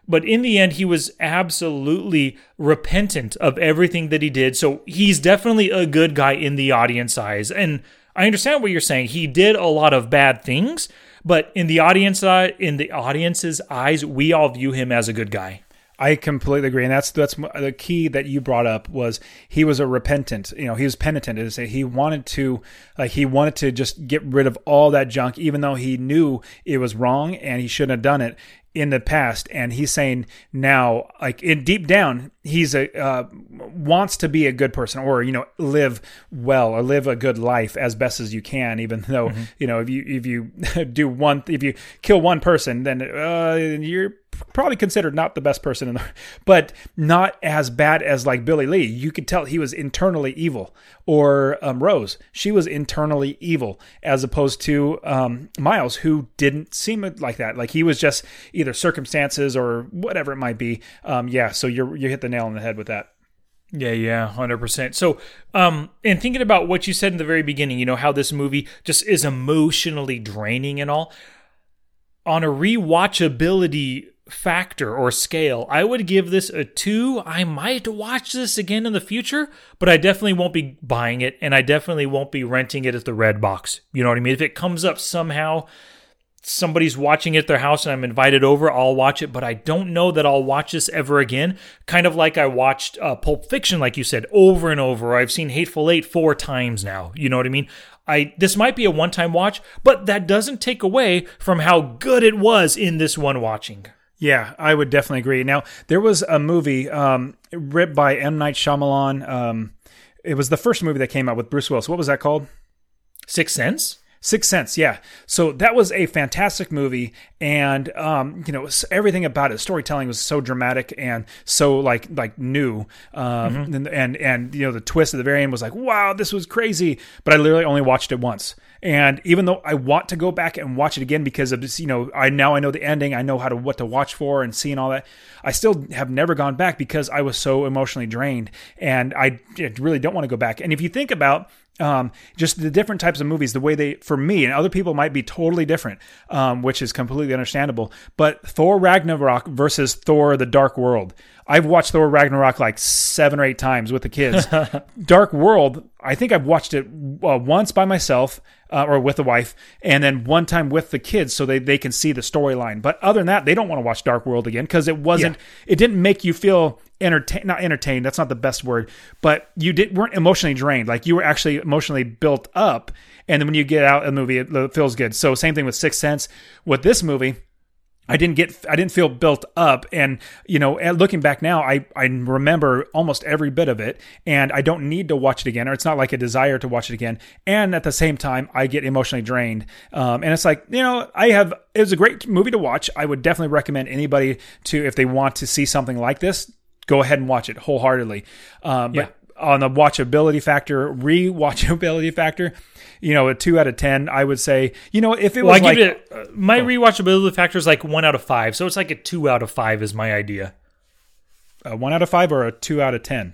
But in the end, he was absolutely repentant of everything that he did. So he's definitely a good guy in the audience eyes. And I understand what you're saying. He did a lot of bad things, but in the audience eye, in the audience's eyes, we all view him as a good guy. I completely agree, and that's that's the key that you brought up was he was a repentant. You know, he was penitent. Say he wanted to, like, he wanted to just get rid of all that junk, even though he knew it was wrong and he shouldn't have done it in the past. And he's saying now, like, in deep down, he's a uh, wants to be a good person, or you know, live well or live a good life as best as you can. Even though you know, if you if you do one, if you kill one person, then uh, you're probably considered not the best person in the but not as bad as like Billy Lee. You could tell he was internally evil. Or um, Rose, she was internally evil, as opposed to um, Miles, who didn't seem like that. Like he was just either circumstances or whatever it might be. Um, yeah, so you you hit the nail on the head with that. Yeah, yeah, hundred percent. So, um, and thinking about what you said in the very beginning, you know how this movie just is emotionally draining and all. On a rewatchability factor or scale, I would give this a two. I might watch this again in the future, but I definitely won't be buying it, and I definitely won't be renting it at the Red Box. You know what I mean? If it comes up somehow, somebody's watching it at their house and I'm invited over, I'll watch it, but I don't know that I'll watch this ever again. Kind of like I watched uh, Pulp Fiction, like you said, over and over. I've seen Hateful Eight four times now. You know what I mean? I this might be a one time watch, but that doesn't take away from how good it was in this one watching. Yeah, I would definitely agree. Now there was a movie um, written by M Night Shyamalan. Um, it was the first movie that came out with Bruce Willis. What was that called? Six Sense. Six Sense, yeah. So that was a fantastic movie, and um, you know everything about it. Storytelling was so dramatic and so like like new, um, and, and and you know the twist at the very end was like, wow, this was crazy. But I literally only watched it once, and even though I want to go back and watch it again because of this, you know, I now I know the ending, I know how to what to watch for and see and all that. I still have never gone back because I was so emotionally drained, and I really don't want to go back. And if you think about um, just the different types of movies, the way they, for me and other people might be totally different, um, which is completely understandable. But Thor Ragnarok versus Thor the Dark World. I've watched Thor Ragnarok like seven or eight times with the kids. Dark World, I think I've watched it uh, once by myself uh, or with the wife, and then one time with the kids so they, they can see the storyline. But other than that, they don't want to watch Dark World again because it wasn't, it didn't make you feel entertain not entertained that's not the best word but you did weren't emotionally drained. Like you were actually emotionally built up and then when you get out of the movie it, it feels good. So same thing with sixth sense. With this movie I didn't get I didn't feel built up and you know looking back now I I remember almost every bit of it and I don't need to watch it again or it's not like a desire to watch it again. And at the same time I get emotionally drained. Um, and it's like you know I have it was a great movie to watch. I would definitely recommend anybody to if they want to see something like this go ahead and watch it wholeheartedly um, but on the watchability factor rewatchability factor you know a 2 out of 10 I would say you know if it Well, was I like it uh, my rewatchability factor is like one out of five, so it's like a two out of five is my idea. a 1 out of 5 or a 2 out of 10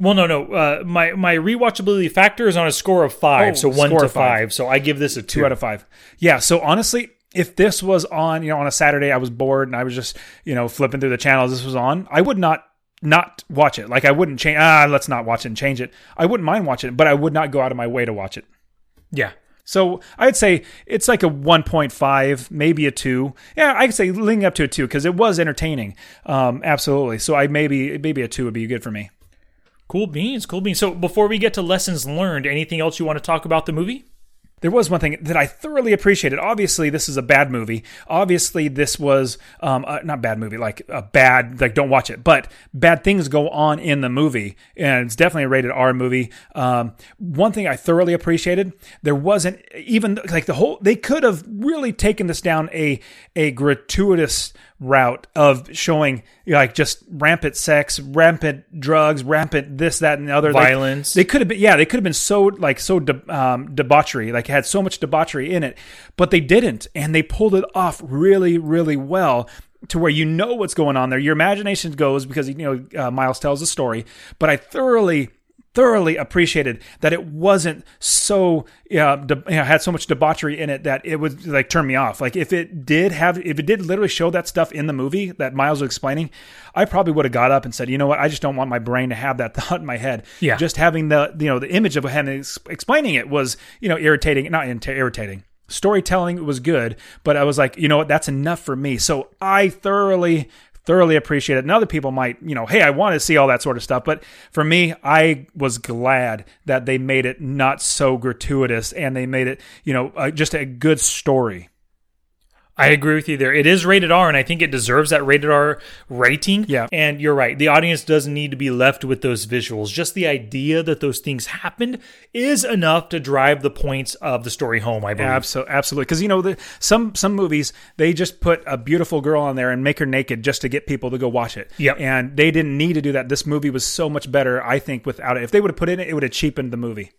Well, no, no. Uh, my my rewatchability factor is on a score of five, Oh, so one to five. five. So I give this a two. two out of five. Yeah. So honestly, if this was on, you know, on a Saturday, I was bored and I was just, you know, flipping through the channels. This was on. I would not not watch it. Like I wouldn't change. Ah, let's not watch it and change it. I wouldn't mind watching it, but I would not go out of my way to watch it. Yeah. So I'd say it's like a 1.5, maybe a two. Yeah, I'd say leaning up to a two because it was entertaining. Um, absolutely. So I maybe maybe a two would be good for me. Cool beans, cool beans. So before we get to lessons learned, anything else you want to talk about the movie? There was one thing that I thoroughly appreciated. Obviously, this is a bad movie. Obviously, this was um, uh, not bad movie, like a bad, like don't watch it. But bad things go on in the movie, and it's definitely a rated R movie. Um, one thing I thoroughly appreciated, there wasn't even like the whole. They could have really taken this down a a gratuitous route of showing like just rampant sex, rampant drugs, rampant this, that, and the other Like, Violence. they could have been, yeah, they could have been so like so de- um, debauchery, like had so much debauchery in it, but they didn't, and they pulled it off really, really well. To where you know what's going on there, your imagination goes because you know uh, Miles tells the story. But I thoroughly, thoroughly appreciated that it wasn't so uh, de- you know, had so much debauchery in it that it would like turn me off. Like if it did have, if it did literally show that stuff in the movie that Miles was explaining, I probably would have got up and said, you know what, I just don't want my brain to have that thought in my head. Yeah. just having the you know the image of him ex- explaining it was you know irritating, not irrita- irritating. Storytelling was good, but I was like, you know what, that's enough for me. So I thoroughly thoroughly appreciate it. And other people might, you know, hey, I want to see all that sort of stuff. But for me, I was glad that they made it not so gratuitous and they made it, you know, uh, just a good story. I agree with you there. It is rated R, and I think it deserves that rated R rating. Yeah. And you're right. The audience doesn't need to be left with those visuals. Just the idea that those things happened is enough to drive the points of the story home, I believe. Absolutely, absolutely. Because you know, the, some some movies they just put a beautiful girl on there and make her naked just to get people to go watch it. Yeah. And they didn't need to do that. This movie was so much better, I think, without it. If they would have put it in it, it would have cheapened the movie.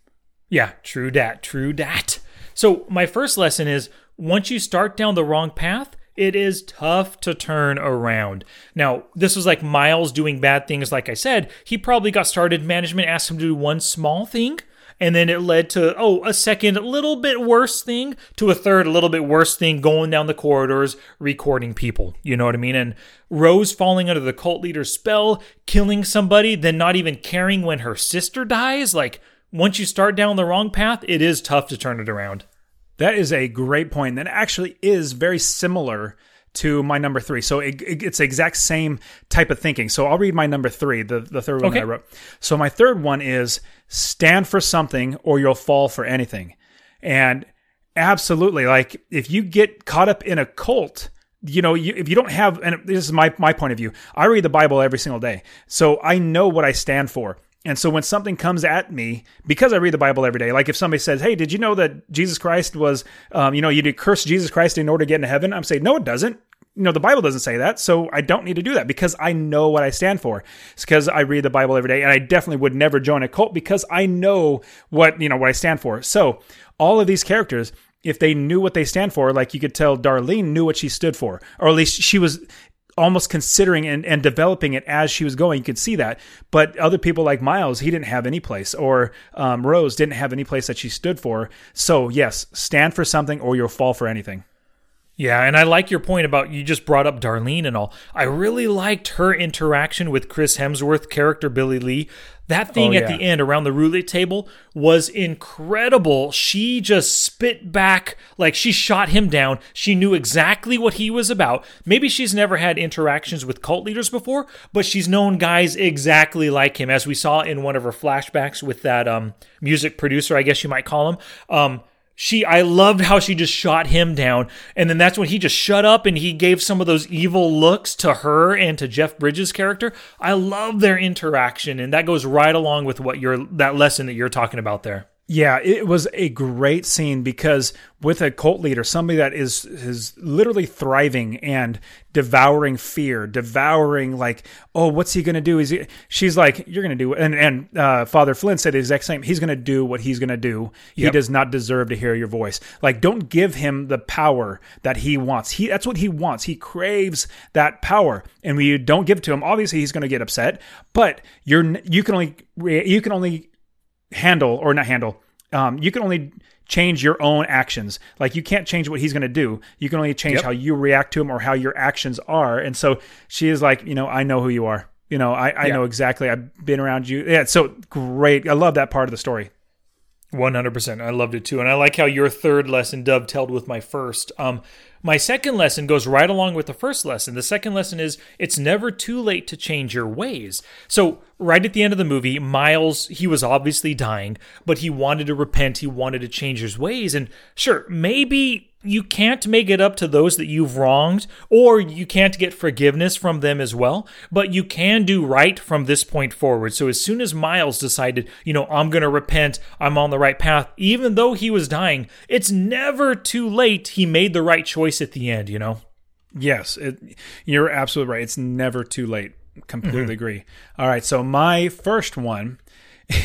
Yeah, true dat, true dat. So, my first lesson is once you start down the wrong path, it is tough to turn around. Now, this was like Miles doing bad things, like I said. He probably got started, management asked him to do one small thing, and then it led to, oh, a second, little bit worse thing, to a third, a little bit worse thing, going down the corridors, recording people. You know what I mean? And Rose falling under the cult leader's spell, killing somebody, then not even caring when her sister dies. Like, once you start down the wrong path, it is tough to turn it around. That is a great point. That actually is very similar to my number three. So it, it- it's the exact same type of thinking. So I'll read my number three, the, the third one Okay. that I wrote. So my third one is stand for something or you'll fall for anything. And absolutely, like if you get caught up in a cult, you know, you, if you don't have, and this is my, my point of view, I read the Bible every single day. So I know what I stand for. And so when something comes at me, because I read the Bible every day, like if somebody says, "Hey, did you know that Jesus Christ was, um, you know, you curse Jesus Christ in order to get into heaven?" I'm saying, "No, it doesn't." You know, the Bible doesn't say that, so I don't need to do that because I know what I stand for. It's because I read the Bible every day, and I definitely would never join a cult because I know what you know what I stand for. So all of these characters, if they knew what they stand for, like you could tell Darlene knew what she stood for, or at least she was almost considering and, and developing it as she was going. You could see that. But other people like Miles, he didn't have any place, or um, Rose didn't have any place that she stood for. So, yes, stand for something or you'll fall for anything. Yeah, and I like your point about you just brought up Darlene and all. I really liked her interaction with Chris Hemsworth character Billy Lee. That thing Oh, at yeah. the end around the roulette table was incredible. She just spit back like she shot him down. She knew exactly what he was about. Maybe she's never had interactions with cult leaders before, but she's known guys exactly like him, as we saw in one of her flashbacks with that um, music producer, I guess you might call him. Um, she I loved how she just shot him down and then that's when he just shut up and he gave some of those evil looks to her and to Jeff Bridges character. I love their interaction and that goes right along with what you're that lesson that you're talking about there. Yeah, it was a great scene because with a cult leader, somebody that is is literally thriving and devouring fear, devouring like, oh, what's he gonna do? Is he, she's like, you're gonna do, and and uh, Father Flynn said the exact same. He's gonna do what he's gonna do. He Yep. does not deserve to hear your voice. Like, don't give him the power that he wants. He that's what he wants. He craves that power, and we don't give it to him, obviously he's gonna get upset. But you're you can only you can only handle or not handle um, you can only change your own actions like you can't change what he's going to do you can only change Yep. how you react to him or how your actions are and so she is like you know i know who you are you know i, I Yeah. know exactly i've been around you yeah so great i love that part of the story 100%. I loved it too. And I like how your third lesson dovetailed with my first. Um, my second lesson goes right along with the first lesson. The second lesson is it's never too late to change your ways. So, right at the end of the movie, Miles, he was obviously dying, but he wanted to repent. He wanted to change his ways. And sure, maybe you can't make it up to those that you've wronged, or you can't get forgiveness from them as well, but you can do right from this point forward. So as soon as Miles decided, you know, I'm going to repent, I'm on the right path, even though he was dying, it's never too late. He made the right choice at the end, you know? Yes, it, you're absolutely right. It's never too late. Completely mm-hmm. agree. All right, so my first one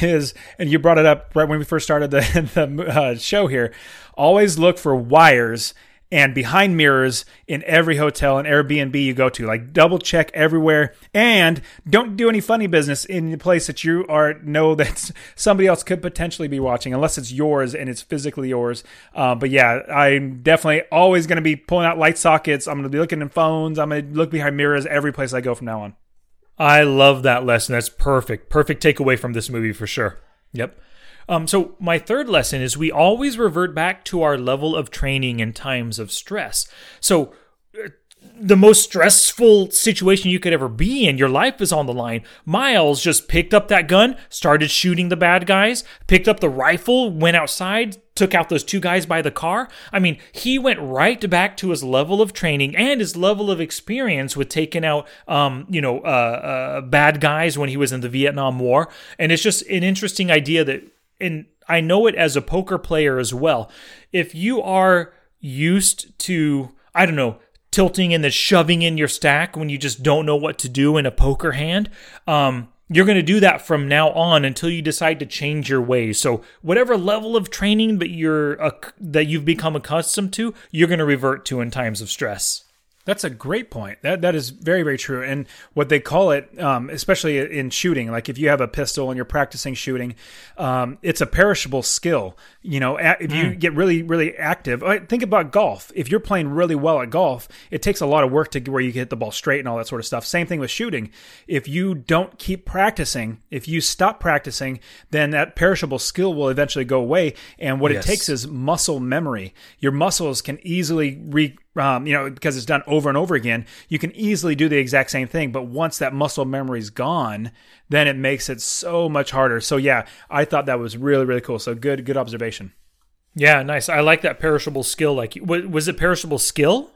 is, and you brought it up right when we first started the the uh, show here. Always look for wires and behind mirrors in every hotel and Airbnb you go to. Like double check everywhere, and don't do any funny business in the place that you are know that somebody else could potentially be watching, unless it's yours and it's physically yours. Uh, but yeah, I'm definitely always going to be pulling out light sockets. I'm going to be looking in phones. I'm going to look behind mirrors every place I go from now on. I love that lesson. That's perfect. Perfect takeaway from this movie for sure. Yep. Um, so my third lesson is we always revert back to our level of training in times of stress. So the most stressful situation you could ever be in, your life is on the line. Miles just picked up that gun, started shooting the bad guys, picked up the rifle, went outside, took out those two guys by the car. I mean, he went right back to his level of training and his level of experience with taking out, um, you know, uh, uh, bad guys when he was in the Vietnam War. And it's just an interesting idea that, and I know it as a poker player as well. If you are used to, I don't know, tilting and the shoving in your stack when you just don't know what to do in a poker hand, um, you're going to do that from now on until you decide to change your ways. So whatever level of training that you're uh, that you've become accustomed to, you're going to revert to in times of stress. That's a great point. That that is very very true. And what they call it, um, especially in shooting, like if you have a pistol and you're practicing shooting, um, it's a perishable skill. You know, if you get really really active, think about golf. If you're playing really well at golf, it takes a lot of work to where you hit the ball straight and all that sort of stuff. Same thing with shooting. If you don't keep practicing, if you stop practicing, then that perishable skill will eventually go away. And what Yes. it takes is muscle memory. Your muscles can easily re um, you know, because it's done over and over again, you can easily do the exact same thing. But once that muscle memory is gone, then it makes it so much harder. So yeah, I thought that was really, really cool. So good, good observation. Yeah, nice. I like that perishable skill. Like, was it perishable skill?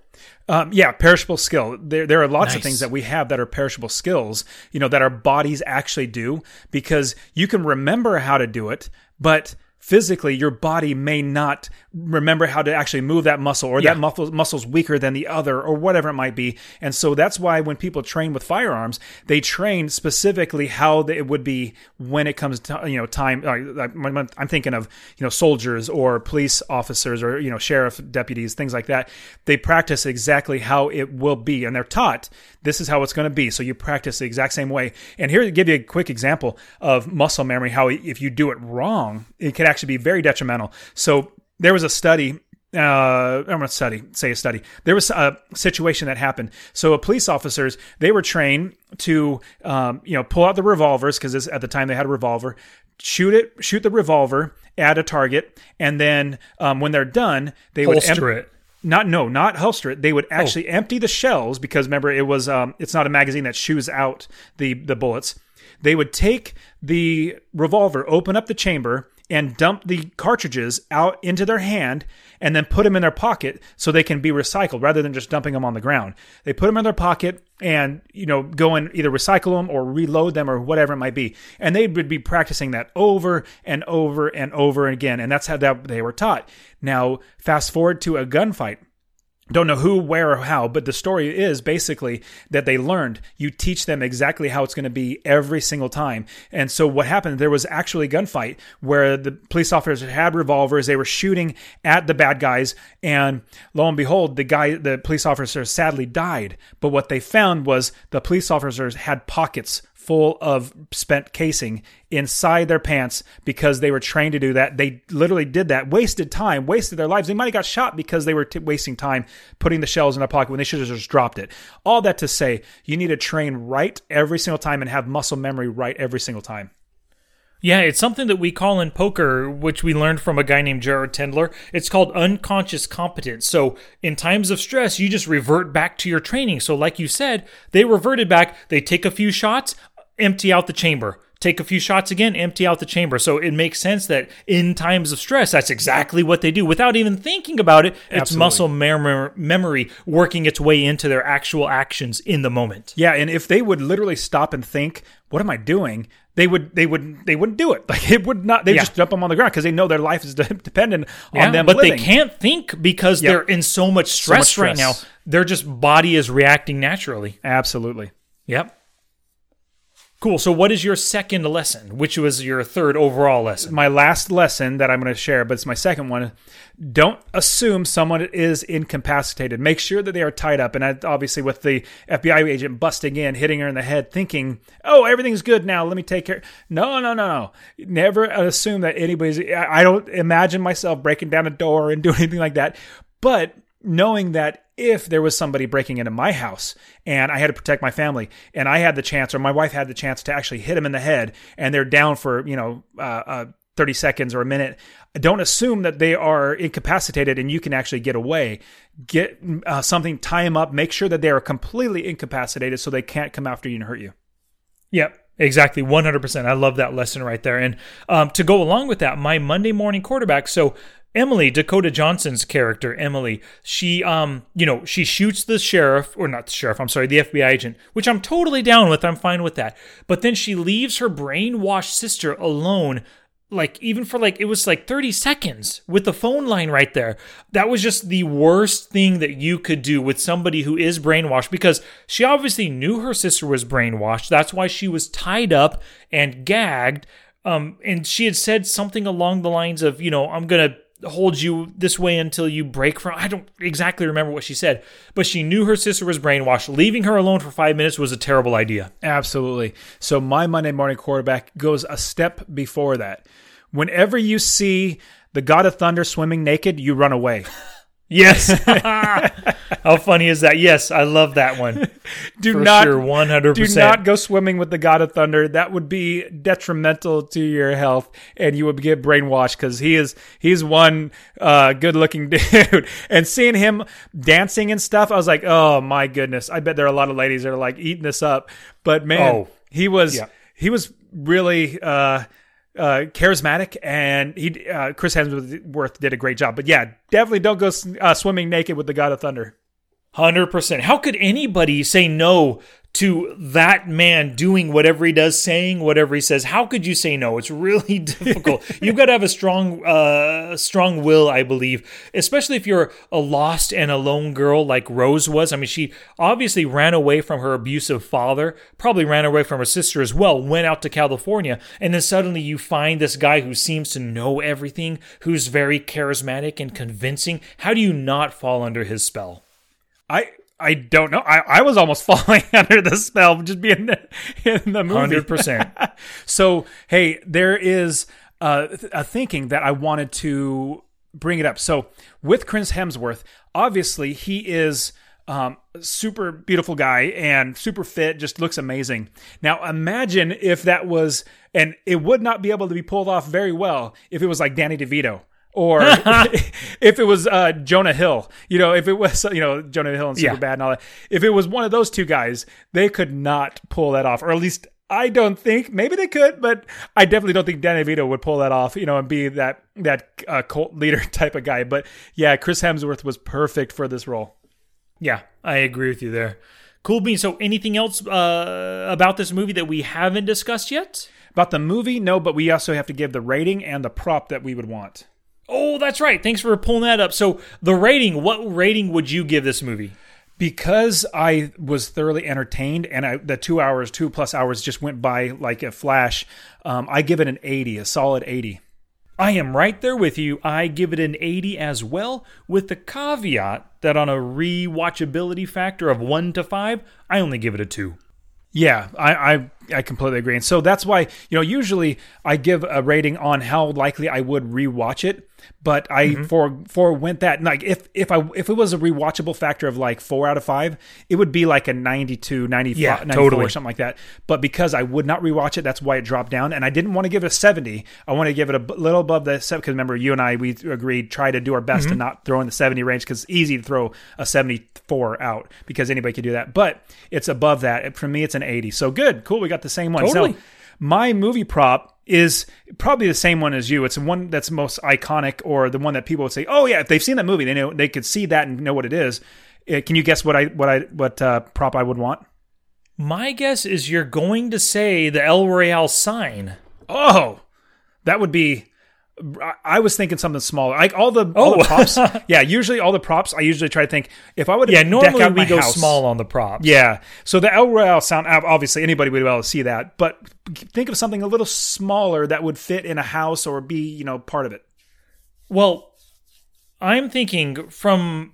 Um, yeah, perishable skill. There, there are lots of things that we have that are perishable skills, you know, that our bodies actually do because you can remember how to do it, but physically your body may not remember how to actually move that muscle or Yeah. that muscle muscle's weaker than the other or whatever it might be. And so that's why when people train with firearms, they train specifically how it would be when it comes to, you know, time. Uh, like, I'm I'm thinking of, you know, soldiers or police officers or, you know, sheriff deputies, things like that. They practice exactly how it will be and they're taught this is how it's going to be. So you practice the exact same way. And here to give you a quick example of muscle memory, how if you do it wrong, it can actually be very detrimental. So there was a study. Uh, I'm going to study, say a study. There was a situation that happened. So, police officers they were trained to, um, you know, pull out the revolvers because at the time they had a revolver, shoot it, shoot the revolver at a target, and then um, when they're done, they would Holster it. Not no, not holster it. They would actually empty the shells because remember it was um, it's not a magazine that shoots out the the bullets. They would take the revolver, open up the chamber, and dump the cartridges out into their hand, and then put them in their pocket so they can be recycled rather than just dumping them on the ground. They put them in their pocket and you know go and either recycle them or reload them or whatever it might be. And they would be practicing that over and over and over again, and that's how that they were taught. Now fast forward to a gunfight don't know who, where, or how, but the story is basically that they learned. You teach them exactly how it's going to be every single time. And so what happened, there was actually a gunfight where the police officers had revolvers. They were shooting at the bad guys. And lo and behold, the guy, the police officer sadly died. But what they found was the police officers had pockets full of spent casing inside their pants because they were trained to do that. They literally did that, wasted time, wasted their lives. They might have got shot because they were t- wasting time putting the shells in their pocket when they should have just dropped it. All that to say, you need to train right every single time and have muscle memory right every single time. Yeah, it's something that we call in poker, which we learned from a guy named Jared Tendler. It's called unconscious competence. So, in times of stress, you just revert back to your training. So, like you said, they reverted back. They take a few shots, empty out the chamber. Take a few shots again, empty out the chamber. So, it makes sense that in times of stress, that's exactly what they do without even thinking about it. It's Absolutely. muscle mem- memory working its way into their actual actions in the moment. Yeah, and if they would literally stop and think, "What am I doing?" They would, they would, they wouldn't do it. Like it would not. They Yeah. just dump them on the ground because they know their life is de- dependent Yeah, on them. but living. they can't think because Yep. they're in so much stress, right now. Their just body is reacting naturally. Absolutely. Yep. Cool. So, what is your second lesson? Which was your third overall lesson? my last lesson that I'm going to share, but it's my second one. Don't assume someone is incapacitated. Make sure that they are tied up. And I, obviously, with the FBI agent busting in, hitting her in the head, thinking, "Oh, everything's good now. Let me take care." No, no, no, no. Never assume that anybody's. I I don't imagine myself breaking down a door and doing anything like that. But knowing that if there was somebody breaking into my house and I had to protect my family and I had the chance or my wife had the chance to actually hit him in the head and they're down for, you know, uh, uh, 30 seconds or a minute, don't assume that they are incapacitated and you can actually get away. Get uh, something, tie them up, make sure that they are completely incapacitated so they can't come after you and hurt you. Yep. Exactly, 100%. I love that lesson right there. And um, to go along with that, my Monday morning quarterback. So, Emily, Dakota Johnson's character, Emily, she, um, you know, she shoots the sheriff, or not the sheriff, I'm sorry, the FBI agent, which I'm totally down with. I'm fine with that. But then she leaves her brainwashed sister alone like even for like it was like 30 seconds with the phone line right there that was just the worst thing that you could do with somebody who is brainwashed because she obviously knew her sister was brainwashed that's why she was tied up and gagged um and she had said something along the lines of you know i'm gonna hold you this way until you break from i don't exactly remember what she said but she knew her sister was brainwashed leaving her alone for five minutes was a terrible idea Absolutely. So my Monday morning quarterback goes a step before that. Whenever you see the God of Thunder swimming naked, you run away. Yes how funny is that yes i love that one Do For not sure, 100%. Do not go swimming with the God of Thunder. That would be detrimental to your health, and you would get brainwashed because he is he's one uh, good looking dude. and seeing him dancing and stuff, I was like, oh my goodness! I bet there are a lot of ladies that are like eating this up. But man, Oh. he was Yeah. he was really. Uh, uh, charismatic, and he uh, Chris Hemsworth did a great job. But yeah, definitely don't go uh, swimming naked with the God of Thunder. 100%. How could anybody say no to that man doing whatever he does, saying whatever he says? How could you say no? It's really difficult. You've got to have a strong, uh, strong will, I believe, especially if you're a lost and alone girl like Rose was. I mean, she obviously ran away from her abusive father, probably ran away from her sister as well, went out to California, and then suddenly you find this guy who seems to know everything, who's very charismatic and convincing. How do you not fall under his spell? I I don't know. I, I was almost falling under the spell of just being in the movie. 100%. so, hey, there is uh, a thinking that I wanted to bring it up. So, with Chris Hemsworth, obviously he is um, super beautiful guy and super fit, just looks amazing. Now, imagine if that was, and it would not be able to be pulled off very well if it was like Danny DeVito or if it was uh, Jonah Hill, you know, if it was you know Jonah Hill and Super Yeah. Bad and all that, if it was one of those two guys, they could not pull that off, or at least I don't think. Maybe they could, but I definitely don't think Danny Vito would pull that off, you know, and be that that uh, cult leader type of guy. But yeah, Chris Hemsworth was perfect for this role. Yeah, I agree with you there. Cool bean. So, anything else uh, about this movie that we haven't discussed yet? About the movie, no, but we also have to give the rating and the prop that we would want. Oh, that's right. Thanks for pulling that up. So, the rating, what rating would you give this movie? because I was thoroughly entertained and I, the two hours, two plus hours just went by like a flash. Um, I give it an 80, a solid 80. I am right there with you. I give it an 80 as well, with the caveat that on a rewatchability factor of 1 to 5, I only give it a 2. Yeah, I, I I completely agree. And so that's why, you know, usually I give a rating on how likely I would rewatch it, but I Mm-hmm. for forewent that. Like if if I if it was a rewatchable factor of like 4 out of 5, it would be like a 92, 95, Yeah, 94 totally. or something like that. But because I would not rewatch it, that's why it dropped down and I didn't want to give it a 70. I want to give it a little above the 7 cuz remember you and I we agreed try to do our best Mm-hmm. to not throw in the 70 range cuz it's easy to throw a 74 out because anybody could do that. But it's above that. For me it's an 80. So good. Cool. We got the same one. Totally. So my movie prop is probably the same one as you. It's the one that's most iconic, or the one that people would say, "Oh yeah, if they've seen that movie, they know they could see that and know what it is." Uh, Can you guess what I what I what uh, prop I would want? My guess is you're going to say the El Royale sign. Oh, that would be. I- I was thinking something smaller, like all the all Oh. the props. yeah, usually all the props. I usually try to think if I would. Yeah, normally we go house- small on the props. Yeah. So the El Royale sound, obviously anybody would be able to see that, but think of something a little smaller that would fit in a house or be, you know, part of it. Well, I'm thinking from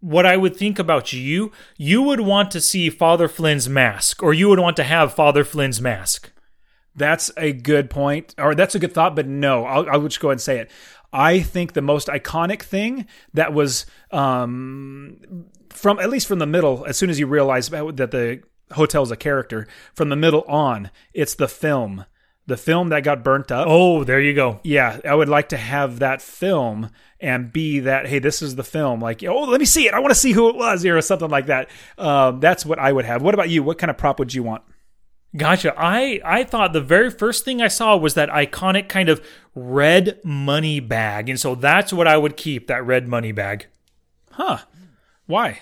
what I would think about you, you would want to see Father Flynn's mask, or you would want to have Father Flynn's mask. That's a good point, or that's a good thought, but no, I'll, I'll just go ahead and say it. I think the most iconic thing that was um, from at least from the middle, as soon as you realize that the hotel's a character, from the middle on, it's the film. The film that got burnt up. Oh, there you go. yeah, I would like to have that film and be that, hey, this is the film. Like, oh, let me see it. I want to see who it was here or something like that. Um, that's what I would have. What about you? What kind of prop would you want? Gotcha. I I thought the very first thing I saw was that iconic kind of red money bag, and so that's what I would keep. That red money bag. Huh. Why?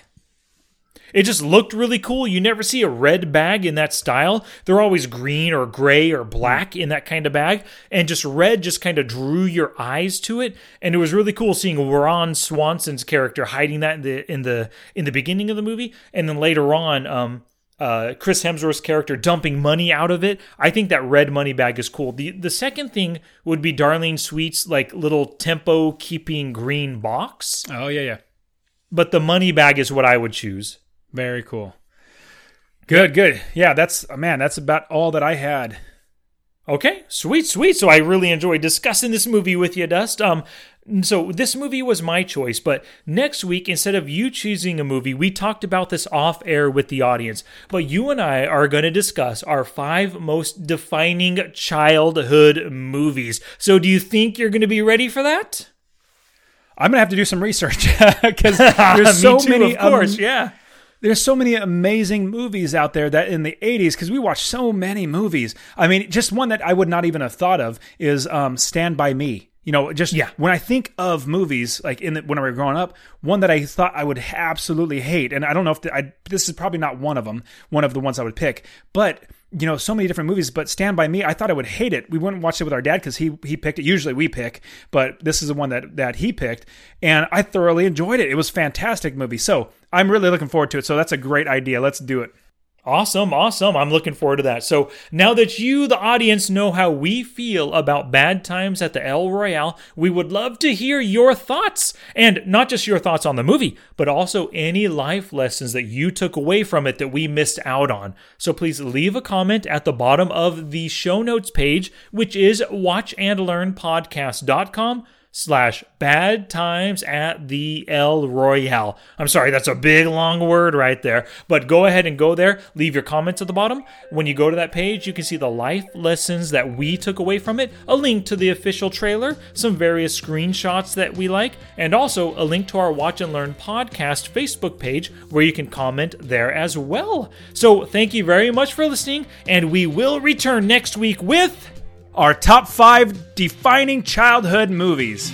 It just looked really cool. You never see a red bag in that style. They're always green or gray or black in that kind of bag. And just red just kind of drew your eyes to it. And it was really cool seeing Ron Swanson's character hiding that in the in the in the beginning of the movie. And then later on, um uh, Chris Hemsworth's character dumping money out of it. I think that red money bag is cool. The the second thing would be Darlene Sweet's like little tempo keeping green box. Oh, yeah, yeah. But the money bag is what I would choose. Very cool. Good, good. Yeah, that's, man, that's about all that I had. Okay, sweet, sweet. So I really enjoyed discussing this movie with you, Dust. Um, so this movie was my choice, but next week, instead of you choosing a movie, we talked about this off air with the audience. But you and I are going to discuss our five most defining childhood movies. So do you think you're going to be ready for that? I'm going to have to do some research because there's so too, many, of course, um, yeah. There's so many amazing movies out there that in the 80s because we watched so many movies i mean just one that i would not even have thought of is um, stand by me You know, just Yeah. when I think of movies like in the, when I was growing up, one that I thought I would absolutely hate, and I don't know if the, I, this is probably not one of them, one of the ones I would pick, but you know, so many different movies. But Stand by Me, I thought I would hate it. We wouldn't watch it with our dad because he he picked it. Usually we pick, but this is the one that that he picked, and I thoroughly enjoyed it. It was a fantastic movie. So I'm really looking forward to it. So that's a great idea. Let's do it. Awesome, awesome. I'm looking forward to that. So now that you, the audience, know how we feel about bad times at the El Royale, we would love to hear your thoughts. And not just your thoughts on the movie, but also any life lessons that you took away from it that we missed out on. So please leave a comment at the bottom of the show notes page, which is watchandlearnpodcast.com slash bad times at the El Royale. I'm sorry, that's a big long word right there. But go ahead and go there. Leave your comments at the bottom. When you go to that page, you can see the life lessons that we took away from it, a link to the official trailer, some various screenshots that we like, and also a link to our Watch and Learn podcast Facebook page where you can comment there as well. So thank you very much for listening, and we will return next week with Our top five defining childhood movies.